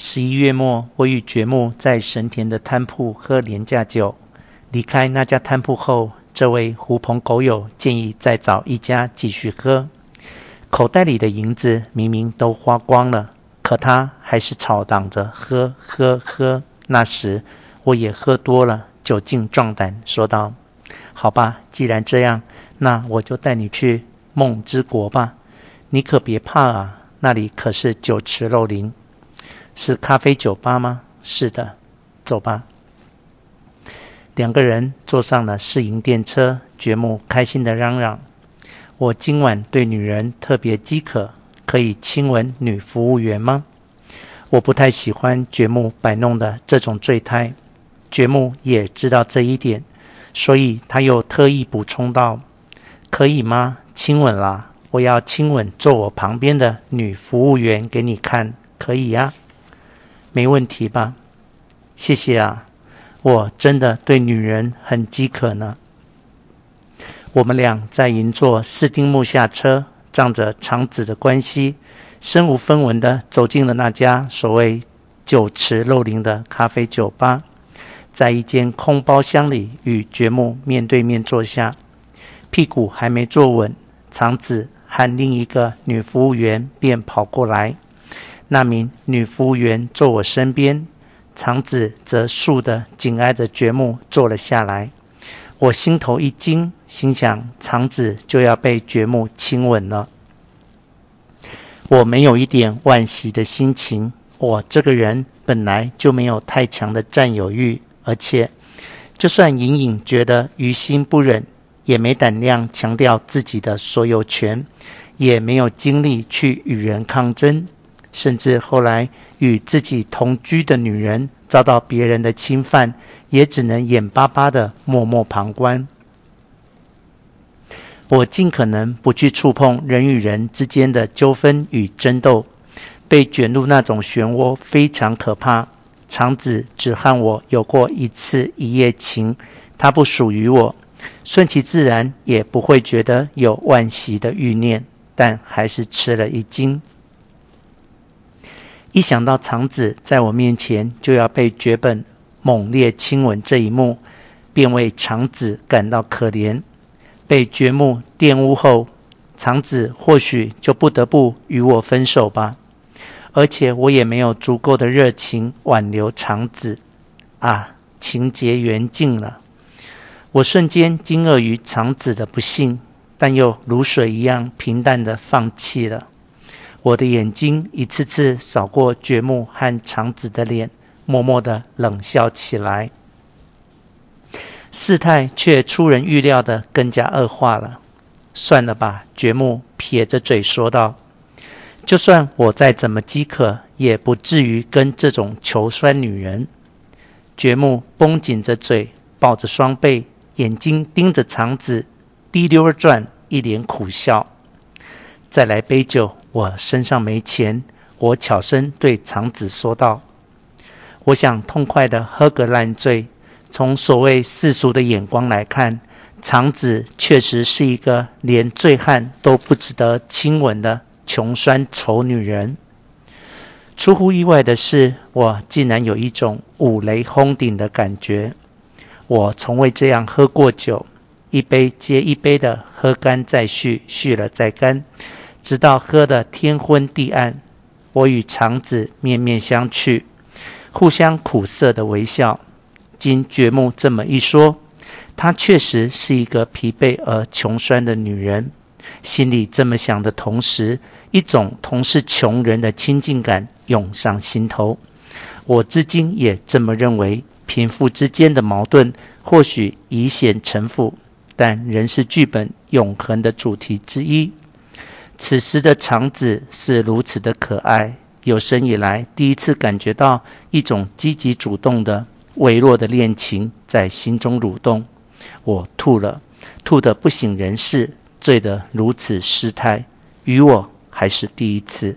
十一月末，我与觉木在神田的摊铺喝廉价酒。离开那家摊铺后，这位狐朋狗友建议再找一家继续喝。口袋里的银子明明都花光了，可他还是吵嚷着喝喝喝。那时我也喝多了，酒劲壮胆，说道：“好吧，既然这样，那我就带你去梦之国吧。你可别怕啊，那里可是酒池肉林。”是咖啡酒吧吗？是的，走吧。两个人坐上了市营电车，觉木开心地嚷嚷：“我今晚对女人特别饥渴，可以亲吻女服务员吗？”我不太喜欢觉木摆弄的这种醉态，觉木也知道这一点，所以他又特意补充道：“可以吗？亲吻啦！我要亲吻坐我旁边的女服务员给你看，可以呀。”没问题吧？谢谢啊，我真的对女人很饥渴呢。我们俩在银座四丁目下车，仗着长子的关系，身无分文地走进了那家所谓酒池肉林的咖啡酒吧，在一间空包厢里与觉木面对面坐下，屁股还没坐稳，长子和另一个女服务员便跑过来。那名女服务员坐我身边，长子则竖的紧挨着觉木坐了下来。我心头一惊，心想长子就要被觉木亲吻了。我没有一点惋惜的心情。我这个人本来就没有太强的占有欲，而且就算隐隐觉得于心不忍，也没胆量强调自己的所有权，也没有精力去与人抗争。甚至后来与自己同居的女人遭到别人的侵犯，也只能眼巴巴的默默旁观。我尽可能不去触碰人与人之间的纠纷与争斗，被卷入那种漩涡非常可怕。长子只和我有过一次一夜情，他不属于我，顺其自然也不会觉得有惋惜的欲念，但还是吃了一惊。一想到长子在我面前就要被绝本猛烈亲吻这一幕，便为长子感到可怜。被觉木玷污后，长子或许就不得不与我分手吧。而且我也没有足够的热情挽留长子。啊，情节缘尽了。我瞬间惊愕于长子的不幸，但又如水一样平淡的放弃了。我的眼睛一次次扫过觉木和长子的脸，默默地冷笑起来。事态却出人预料地更加恶化了。算了吧，觉木撇着嘴说道：“就算我再怎么饥渴，也不至于跟这种求酸女人。”觉木绷紧着嘴，抱着双背，眼睛盯着长子，滴溜儿转，一脸苦笑。再来杯酒。我身上没钱，我悄声对长子说道：“我想痛快地喝个烂醉。从所谓世俗的眼光来看，长子确实是一个连醉汉都不值得亲吻的穷酸丑女人。出乎意外的是，我竟然有一种五雷轰顶的感觉。我从未这样喝过酒，一杯接一杯的喝干再续，续了再干。”直到喝得天昏地暗，我与长子面面相觑，互相苦涩的微笑。经觉木这么一说，她确实是一个疲惫而穷酸的女人。心里这么想的同时，一种同是穷人的亲近感涌上心头。我至今也这么认为：贫富之间的矛盾或许已显沉浮，但仍是剧本永恒的主题之一。此时的长子是如此的可爱，有生以来第一次感觉到一种积极主动的微弱的恋情在心中蠕动。我吐了，吐得不省人事，醉得如此失态，与我还是第一次。